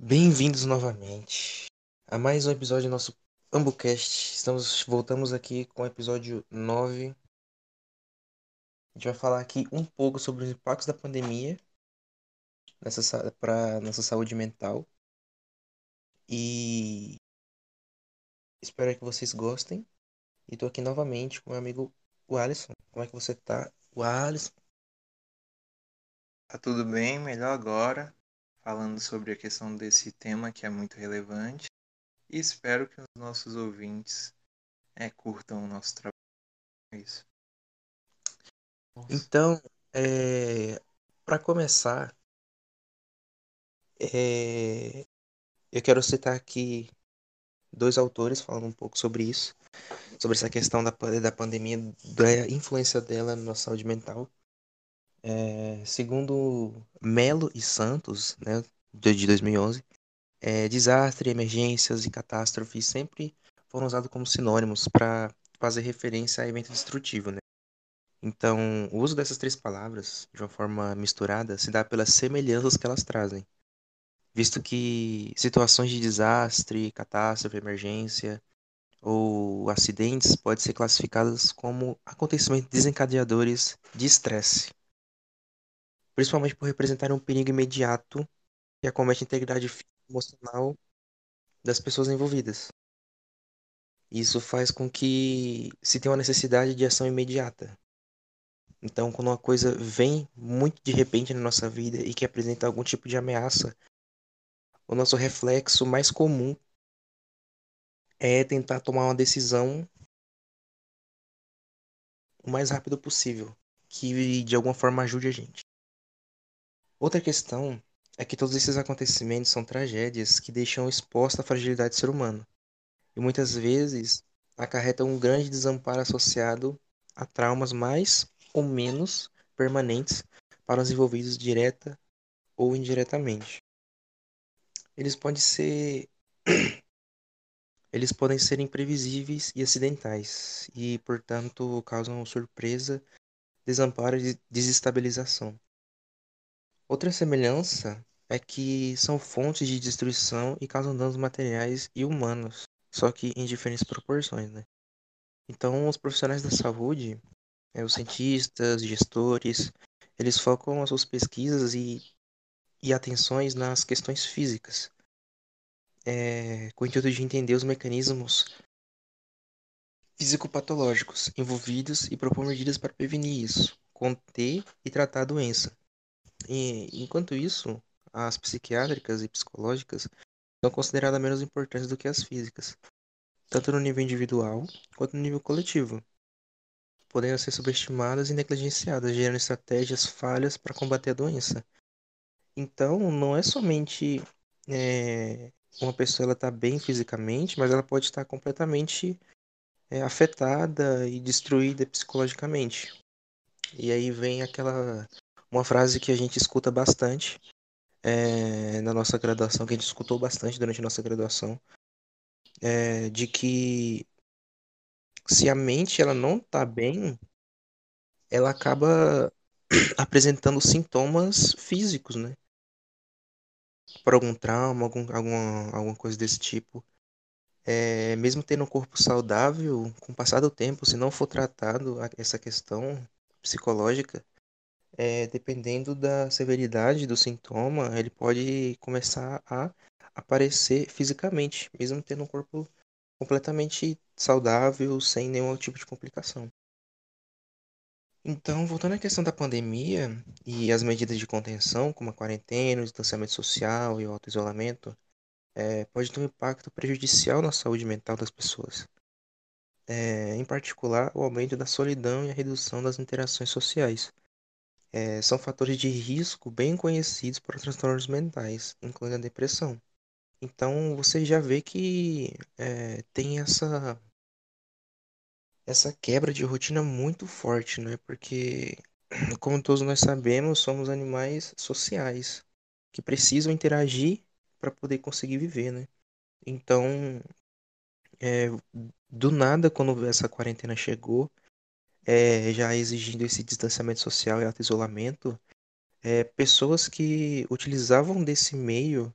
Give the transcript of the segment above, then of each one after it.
Bem-vindos novamente a mais um episódio do nosso AmbuCast. Estamos, voltamos aqui com o episódio 9. A gente vai falar aqui um pouco sobre os impactos da pandemia para nossa saúde mental. E espero que vocês gostem. E tô aqui novamente com meu amigo o Alisson. Como é que você tá, o Alisson? Tá tudo bem, melhor agora falando sobre a questão desse tema que é muito relevante e espero que os nossos ouvintes é, curtam o nosso trabalho. É isso. Então, é, para começar, é, eu quero citar aqui dois autores falando um pouco sobre isso, sobre essa questão da, da pandemia, da influência dela na saúde mental. É, segundo Melo e Santos, né, de 2011, é, desastre, emergências e catástrofes sempre foram usados como sinônimos para fazer referência a evento destrutivo. Né? Então, o uso dessas três palavras, de uma forma misturada, se dá pelas semelhanças que elas trazem, visto que situações de desastre, catástrofe, emergência ou acidentes podem ser classificadas como acontecimentos desencadeadores de estresse principalmente por representarem um perigo imediato que acomete a integridade emocional das pessoas envolvidas. Isso faz com que se tenha uma necessidade de ação imediata. Então, quando uma coisa vem muito de repente na nossa vida e que apresenta algum tipo de ameaça, o nosso reflexo mais comum é tentar tomar uma decisão o mais rápido possível, que de alguma forma ajude a gente. Outra questão é que todos esses acontecimentos são tragédias que deixam exposta a fragilidade do ser humano e muitas vezes acarretam um grande desamparo associado a traumas mais ou menos permanentes para os envolvidos direta ou indiretamente. Eles podem ser eles podem ser imprevisíveis e acidentais e, portanto, causam surpresa, desamparo e desestabilização. Outra semelhança é que são fontes de destruição e causam danos materiais e humanos, só que em diferentes proporções, né? Então, os profissionais da saúde, é, os cientistas, gestores, eles focam as suas pesquisas e, e atenções nas questões físicas, é, com o intuito de entender os mecanismos físico-patológicos envolvidos e propor medidas para prevenir isso, conter e tratar a doença. E, enquanto isso, as psiquiátricas e psicológicas são consideradas menos importantes do que as físicas, tanto no nível individual quanto no nível coletivo, podendo ser subestimadas e negligenciadas, gerando estratégias falhas para combater a doença. Então, não é somente é, uma pessoa estar tá bem fisicamente, mas ela pode estar completamente é, afetada e destruída psicologicamente. E aí vem aquela uma frase que a gente escuta bastante é, na nossa graduação, que a gente escutou bastante durante a nossa graduação, é, de que se a mente ela não está bem, ela acaba apresentando sintomas físicos, né? Por algum trauma, algum, alguma, alguma coisa desse tipo. É, mesmo tendo um corpo saudável, com o passar do tempo, se não for tratado essa questão psicológica, é, dependendo da severidade do sintoma, ele pode começar a aparecer fisicamente, mesmo tendo um corpo completamente saudável, sem nenhum tipo de complicação. Então, voltando à questão da pandemia e as medidas de contenção, como a quarentena, o distanciamento social e o auto-isolamento, é, pode ter um impacto prejudicial na saúde mental das pessoas. É, em particular, o aumento da solidão e a redução das interações sociais, é, são fatores de risco bem conhecidos para transtornos mentais, incluindo a depressão. Então você já vê que é, tem essa essa quebra de rotina muito forte, né? Porque, como todos nós sabemos, somos animais sociais que precisam interagir para poder conseguir viver, né? Então, é, do nada, quando essa quarentena chegou, é, já exigindo esse distanciamento social e auto-isolamento, é, pessoas que utilizavam desse meio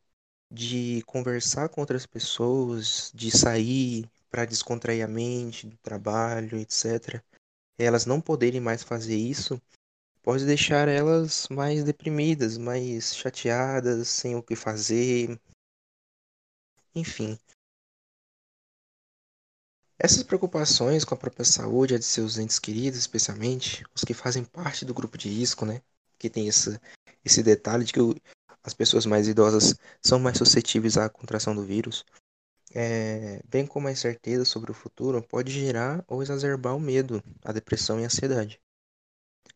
de conversar com outras pessoas, de sair para descontrair a mente do trabalho, etc. Elas não poderem mais fazer isso pode deixar elas mais deprimidas, mais chateadas, sem o que fazer. Enfim. Essas preocupações com a própria saúde, a de seus entes queridos, especialmente os que fazem parte do grupo de risco, né? Que tem esse, esse detalhe de que o, as pessoas mais idosas são mais suscetíveis à contração do vírus, é, bem como a incerteza sobre o futuro, pode gerar ou exacerbar o medo, a depressão e a ansiedade.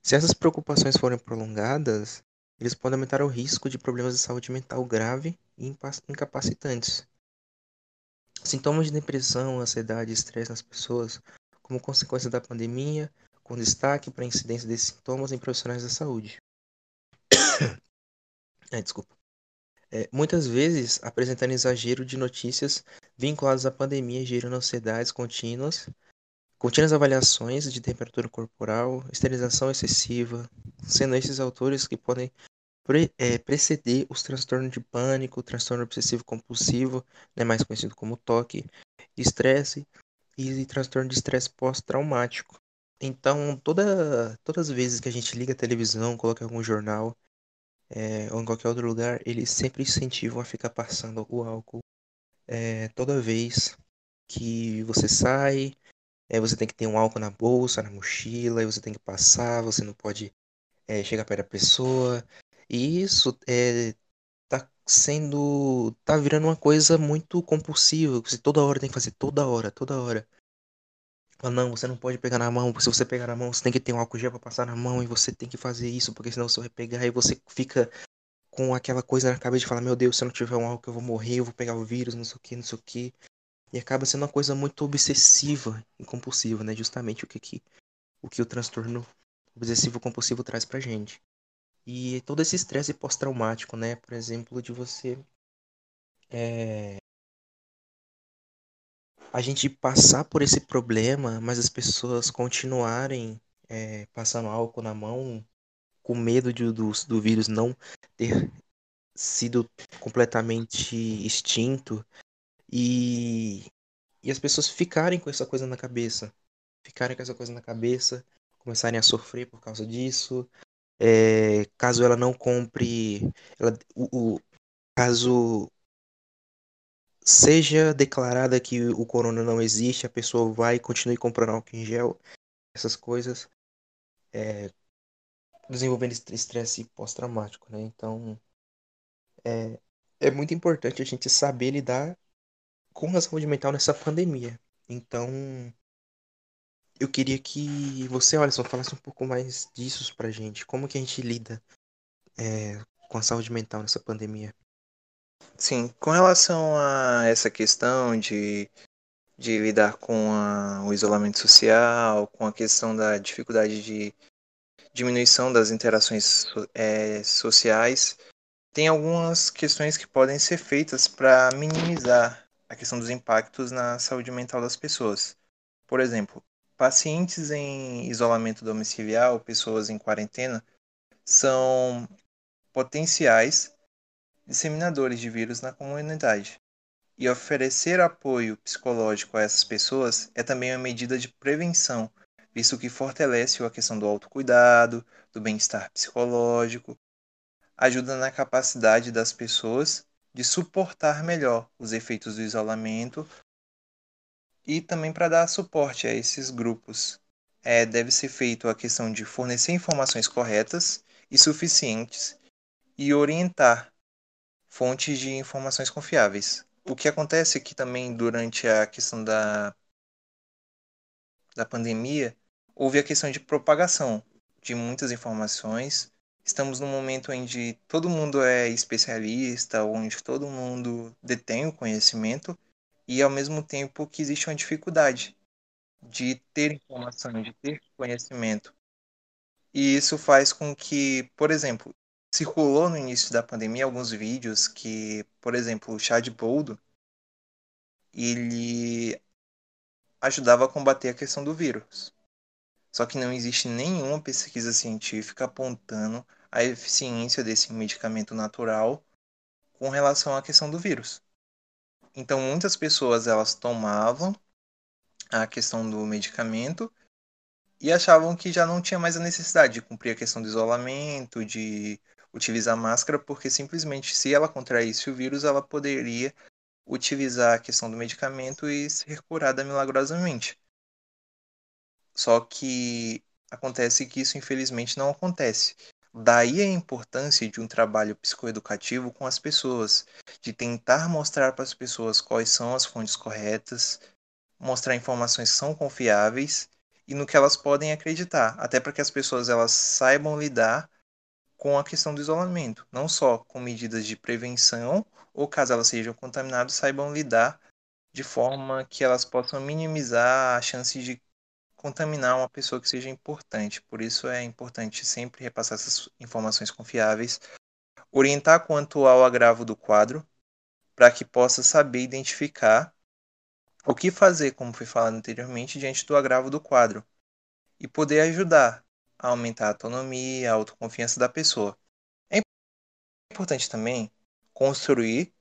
Se essas preocupações forem prolongadas, eles podem aumentar o risco de problemas de saúde mental grave e incapacitantes. Sintomas de depressão, ansiedade e estresse nas pessoas, como consequência da pandemia, com destaque para a incidência desses sintomas em profissionais da saúde. É, desculpa. É, muitas vezes apresentando exagero de notícias vinculadas à pandemia, gerando ansiedades contínuas, contínuas avaliações de temperatura corporal, esterilização excessiva, sendo esses autores que podem pre é, preceder os transtornos de pânico, transtorno obsessivo compulsivo, né, mais conhecido como TOC, estresse e transtorno de estresse pós-traumático. Então, toda, todas as vezes que a gente liga a televisão, coloca algum jornal, é, ou em qualquer outro lugar, eles sempre incentivam a ficar passando o álcool é, toda vez que você sai. É, você tem que ter um álcool na bolsa, na mochila, e você tem que passar, você não pode é, chegar perto da pessoa. E isso é, tá sendo. tá virando uma coisa muito compulsiva. Você toda hora tem que fazer, toda hora, toda hora. Ah, não, você não pode pegar na mão, se você pegar na mão, você tem que ter um álcool gel pra passar na mão e você tem que fazer isso, porque senão você vai pegar e você fica com aquela coisa na cabeça de falar, meu Deus, se eu não tiver um álcool eu vou morrer, eu vou pegar o vírus, não sei o que, não sei o que. E acaba sendo uma coisa muito obsessiva e compulsiva, né? Justamente o que, que, o, que o transtorno obsessivo compulsivo traz pra gente. E todo esse estresse pós-traumático, né? Por exemplo, de você é, a gente passar por esse problema, mas as pessoas continuarem é, passando álcool na mão, com medo de, do, do vírus não ter sido completamente extinto, e, e as pessoas ficarem com essa coisa na cabeça, ficarem com essa coisa na cabeça, começarem a sofrer por causa disso, é, caso ela não compre, ela, o, o, caso seja declarada que o corona não existe, a pessoa vai e continue comprando álcool em gel, essas coisas, é, desenvolvendo estresse pós-traumático, né? Então, é, é muito importante a gente saber lidar com a saúde mental nessa pandemia. Então, eu queria que você, Alisson, falasse um pouco mais disso pra gente. Como que a gente lida é, com a saúde mental nessa pandemia? Sim, com relação a essa questão de, de lidar com a, o isolamento social, com a questão da dificuldade de diminuição das interações é, sociais, tem algumas questões que podem ser feitas para minimizar a questão dos impactos na saúde mental das pessoas. Por exemplo, pacientes em isolamento domiciliar, pessoas em quarentena, são potenciais disseminadores de vírus na comunidade. E oferecer apoio psicológico a essas pessoas é também uma medida de prevenção, visto que fortalece a questão do autocuidado, do bem-estar psicológico, ajuda na capacidade das pessoas de suportar melhor os efeitos do isolamento e também para dar suporte a esses grupos. É, deve ser feito a questão de fornecer informações corretas e suficientes e orientar fontes de informações confiáveis. O que acontece é que também durante a questão da, da pandemia houve a questão de propagação de muitas informações. Estamos num momento onde todo mundo é especialista, onde todo mundo detém o conhecimento e ao mesmo tempo que existe uma dificuldade de ter informação, de ter conhecimento. E isso faz com que, por exemplo, circulou no início da pandemia alguns vídeos que, por exemplo, o chá de boldo, ele ajudava a combater a questão do vírus. Só que não existe nenhuma pesquisa científica apontando a eficiência desse medicamento natural com relação à questão do vírus. Então, muitas pessoas elas tomavam a questão do medicamento e achavam que já não tinha mais a necessidade de cumprir a questão do isolamento, de utilizar máscara, porque simplesmente se ela contraísse o vírus, ela poderia utilizar a questão do medicamento e ser curada milagrosamente. Só que acontece que isso infelizmente não acontece. Daí a importância de um trabalho psicoeducativo com as pessoas, de tentar mostrar para as pessoas quais são as fontes corretas, mostrar informações que são confiáveis e no que elas podem acreditar, até para que as pessoas elas saibam lidar com a questão do isolamento, não só com medidas de prevenção, ou caso elas sejam contaminadas, saibam lidar de forma que elas possam minimizar a chance de contaminar uma pessoa que seja importante. Por isso é importante sempre repassar essas informações confiáveis, orientar quanto ao agravo do quadro, para que possa saber identificar o que fazer, como foi falado anteriormente, diante do agravo do quadro e poder ajudar a aumentar a autonomia, a autoconfiança da pessoa. É importante também construir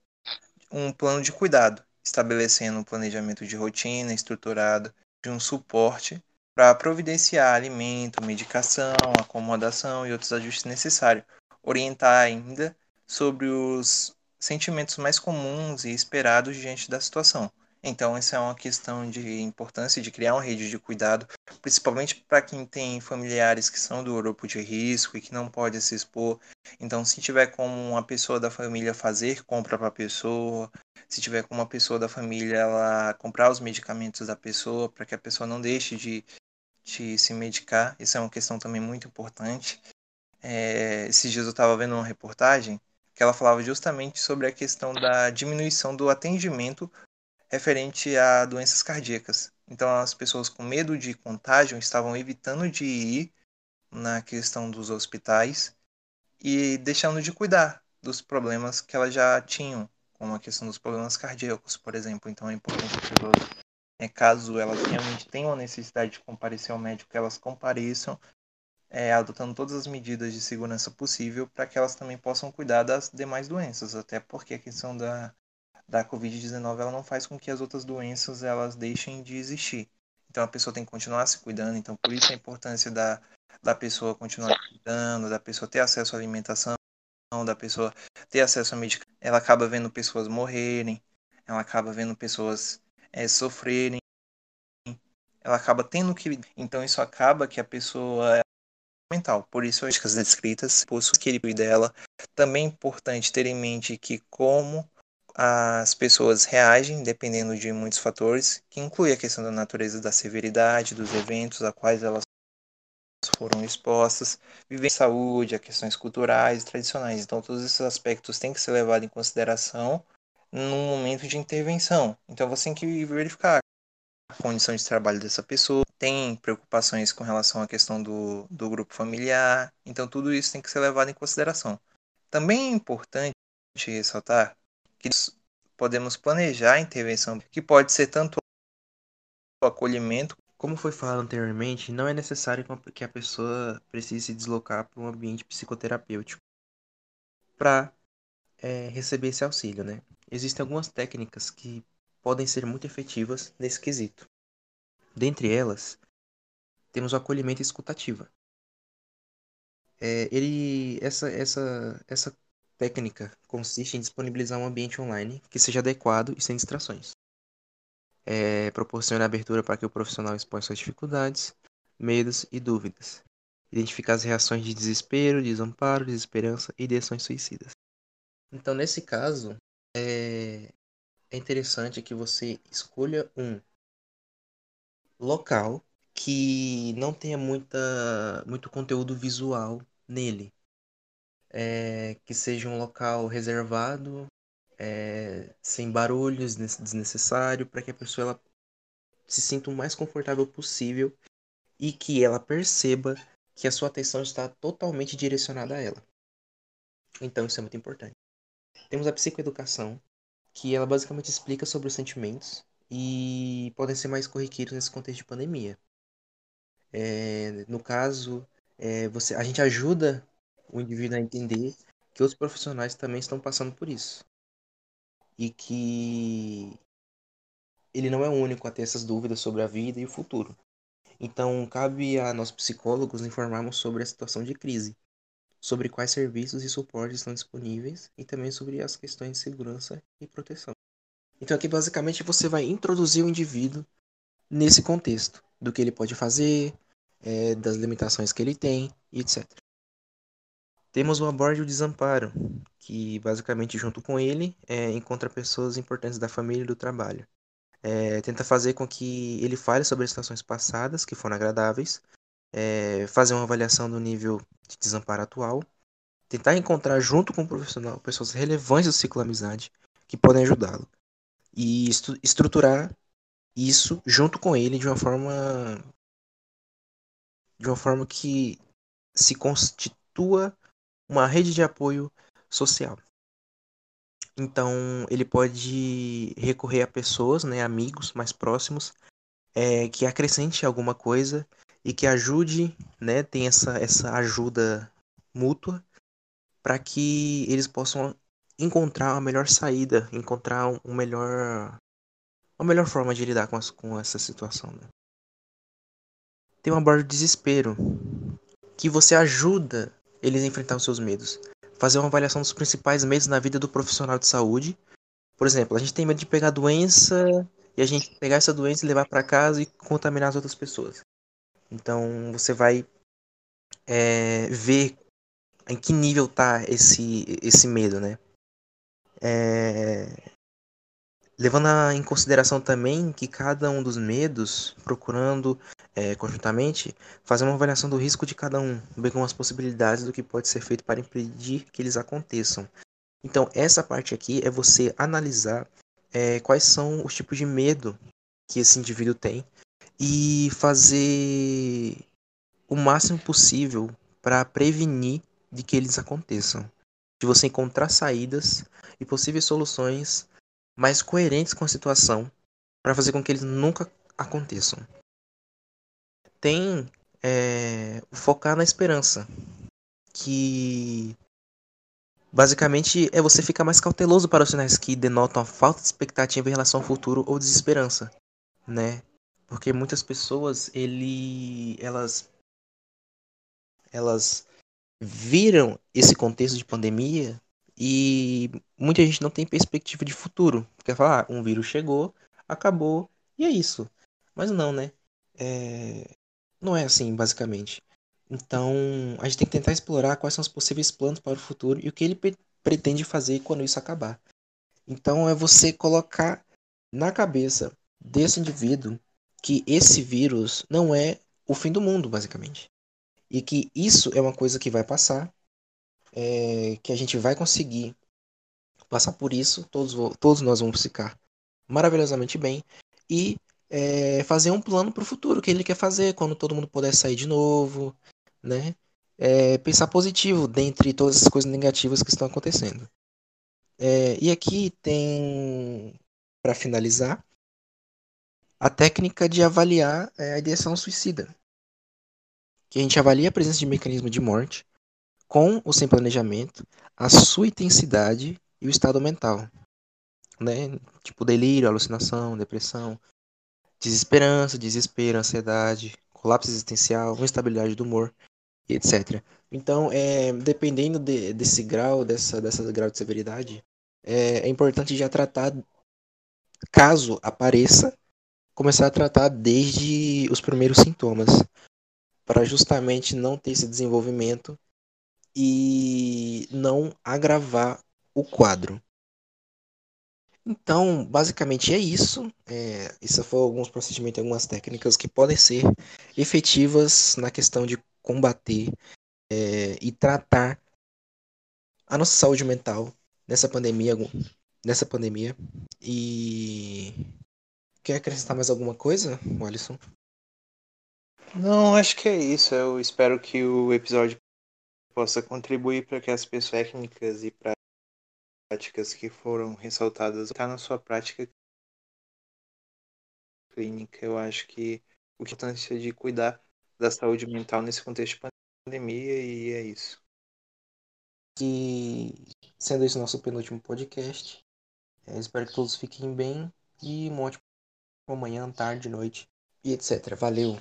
um plano de cuidado, estabelecendo um planejamento de rotina estruturado, de um suporte para providenciar alimento, medicação, acomodação e outros ajustes necessários. Orientar ainda sobre os sentimentos mais comuns e esperados diante da situação. Então, essa é uma questão de importância de criar uma rede de cuidado, principalmente para quem tem familiares que são do grupo de risco e que não pode se expor. Então, se tiver como uma pessoa da família fazer compra para a pessoa, se tiver como uma pessoa da família ela comprar os medicamentos da pessoa, para que a pessoa não deixe de de se medicar. Isso é uma questão também muito importante. É, esses dias eu estava vendo uma reportagem que ela falava justamente sobre a questão da diminuição do atendimento referente a doenças cardíacas. Então, as pessoas com medo de contágio estavam evitando de ir na questão dos hospitais e deixando de cuidar dos problemas que elas já tinham, como a questão dos problemas cardíacos, por exemplo. Então, é importante que as pessoas é, caso elas realmente tenham a necessidade de comparecer ao médico, que elas compareçam, é, adotando todas as medidas de segurança possível para que elas também possam cuidar das demais doenças, até porque a questão da, da Covid-19 ela não faz com que as outras doenças elas deixem de existir. Então a pessoa tem que continuar se cuidando, então por isso a importância da, da pessoa continuar se cuidando, da pessoa ter acesso à alimentação, da pessoa ter acesso a medicação. Ela acaba vendo pessoas morrerem, ela acaba vendo pessoas é, sofrerem, ela acaba tendo que. Então isso acaba que a pessoa é mental. Por isso as descritas, por que dela. Também é importante ter em mente que como as pessoas reagem dependendo de muitos fatores, que inclui a questão da natureza da severidade dos eventos a quais elas foram expostas, viver saúde, a questões culturais e tradicionais. Então todos esses aspectos têm que ser levados em consideração num momento de intervenção. Então você tem que verificar a condição de trabalho dessa pessoa, tem preocupações com relação à questão do, do grupo familiar, então tudo isso tem que ser levado em consideração. Também é importante ressaltar que podemos planejar a intervenção, que pode ser tanto o acolhimento. Como foi falado anteriormente, não é necessário que a pessoa precise se deslocar para um ambiente psicoterapêutico para é, receber esse auxílio, né? Existem algumas técnicas que podem ser muito efetivas nesse quesito. Dentre elas, temos o acolhimento escutativa. É, ele, essa, essa, essa técnica consiste em disponibilizar um ambiente online que seja adequado e sem distrações. É, proporciona abertura para que o profissional exponha suas dificuldades, medos e dúvidas. Identificar as reações de desespero, desamparo, desesperança e de ações suicidas. Então, nesse caso, é, é interessante que você escolha um local que não tenha muita, muito conteúdo visual nele. É, que seja um local reservado, é, sem barulhos desnecessários, para que a pessoa ela se sinta o mais confortável possível e que ela perceba que a sua atenção está totalmente direcionada a ela. Então isso é muito importante. Temos a psicoeducação, que ela basicamente explica sobre os sentimentos e podem ser mais corriqueiros nesse contexto de pandemia. É, no caso, é, você, a gente ajuda o indivíduo a entender que outros profissionais também estão passando por isso. E que ele não é o único a ter essas dúvidas sobre a vida e o futuro. Então, cabe a nós psicólogos informarmos sobre a situação de crise, sobre quais serviços e suportes estão disponíveis e também sobre as questões de segurança e proteção. Então, aqui basicamente você vai introduzir o indivíduo nesse contexto do que ele pode fazer, é, das limitações que ele tem, etc. Temos o aborde o desamparo, que basicamente junto com ele é, encontra pessoas importantes da família e do trabalho é, tenta fazer com que ele fale sobre as situações passadas que foram agradáveis, é, fazer uma avaliação do nível de desamparo atual, tentar encontrar junto com o profissional pessoas relevantes do ciclo amizade que podem ajudá-lo e estu estruturar isso junto com ele de uma forma de uma forma que se constitua uma rede de apoio social. Então, ele pode recorrer a pessoas, né, amigos mais próximos, é, que acrescente alguma coisa e que ajude, né, tem essa, essa ajuda mútua para que eles possam encontrar a melhor saída, encontrar um melhor uma melhor forma de lidar com, as, com essa situação. Né? Tem uma borda de desespero que você ajuda eles a enfrentar os seus medos fazer uma avaliação dos principais medos na vida do profissional de saúde. Por exemplo, a gente tem medo de pegar doença e a gente pegar essa doença e levar para casa e contaminar as outras pessoas. Então você vai é, ver em que nível tá esse, esse medo, né? É, levando em consideração também que cada um dos medos, procurando é, conjuntamente, fazer uma avaliação do risco de cada um, bem como as possibilidades do que pode ser feito para impedir que eles aconteçam. Então, essa parte aqui é você analisar é, quais são os tipos de medo que esse indivíduo tem e fazer o máximo possível para prevenir de que eles aconteçam. De você encontrar saídas e possíveis soluções mais coerentes com a situação para fazer com que eles nunca aconteçam. Tem é, focar na esperança, que basicamente é você ficar mais cauteloso para os sinais que denotam a falta de expectativa em relação ao futuro ou desesperança, né? Porque muitas pessoas ele elas elas viram esse contexto de pandemia e muita gente não tem perspectiva de futuro. Quer falar, ah, um vírus chegou, acabou, e é isso. Mas não, né? É... Não é assim, basicamente. Então, a gente tem que tentar explorar quais são os possíveis planos para o futuro e o que ele pretende fazer quando isso acabar. Então, é você colocar na cabeça desse indivíduo que esse vírus não é o fim do mundo, basicamente. E que isso é uma coisa que vai passar é, que a gente vai conseguir passar por isso, todos, todos nós vamos ficar maravilhosamente bem e é, fazer um plano para o futuro, o que ele quer fazer quando todo mundo puder sair de novo, né? É, pensar positivo dentre todas as coisas negativas que estão acontecendo. É, e aqui tem, para finalizar, a técnica de avaliar é, a ideação suicida. Que a gente avalia a presença de mecanismo de morte, com ou sem planejamento, a sua intensidade e o estado mental. Né? Tipo delírio, alucinação, depressão, desesperança, desespero, ansiedade, colapso existencial, instabilidade do humor, etc. Então, é, dependendo de, desse grau, dessa, dessa grau de severidade, é, é importante já tratar, caso apareça, começar a tratar desde os primeiros sintomas, para justamente não ter esse desenvolvimento e não agravar o quadro. Então, basicamente é isso. É, isso foi alguns procedimentos, algumas técnicas que podem ser efetivas na questão de combater é, e tratar a nossa saúde mental nessa pandemia, nessa pandemia. E quer acrescentar mais alguma coisa, Alisson? Não, acho que é isso. Eu espero que o episódio possa contribuir para que as pessoas técnicas e práticas que foram ressaltadas está na sua prática clínica. Eu acho que o que é de cuidar da saúde mental nesse contexto de pandemia e é isso. E sendo esse nosso penúltimo podcast, é, espero que todos fiquem bem e um ótimo manhã, tarde, noite e etc. Valeu!